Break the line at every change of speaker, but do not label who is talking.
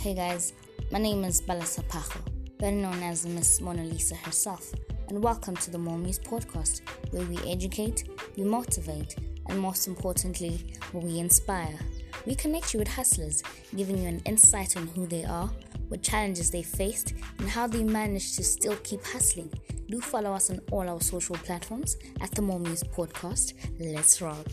Hey guys, my name is Bella Sapajo, better known as Miss Mona Lisa herself, and welcome to the Mormuse podcast, where we educate, we motivate, and most importantly, we inspire. We connect you with hustlers, giving you an insight on who they are, what challenges they faced, and how they managed to still keep hustling. Do follow us on all our social platforms at the Mormuse podcast. Let's rock.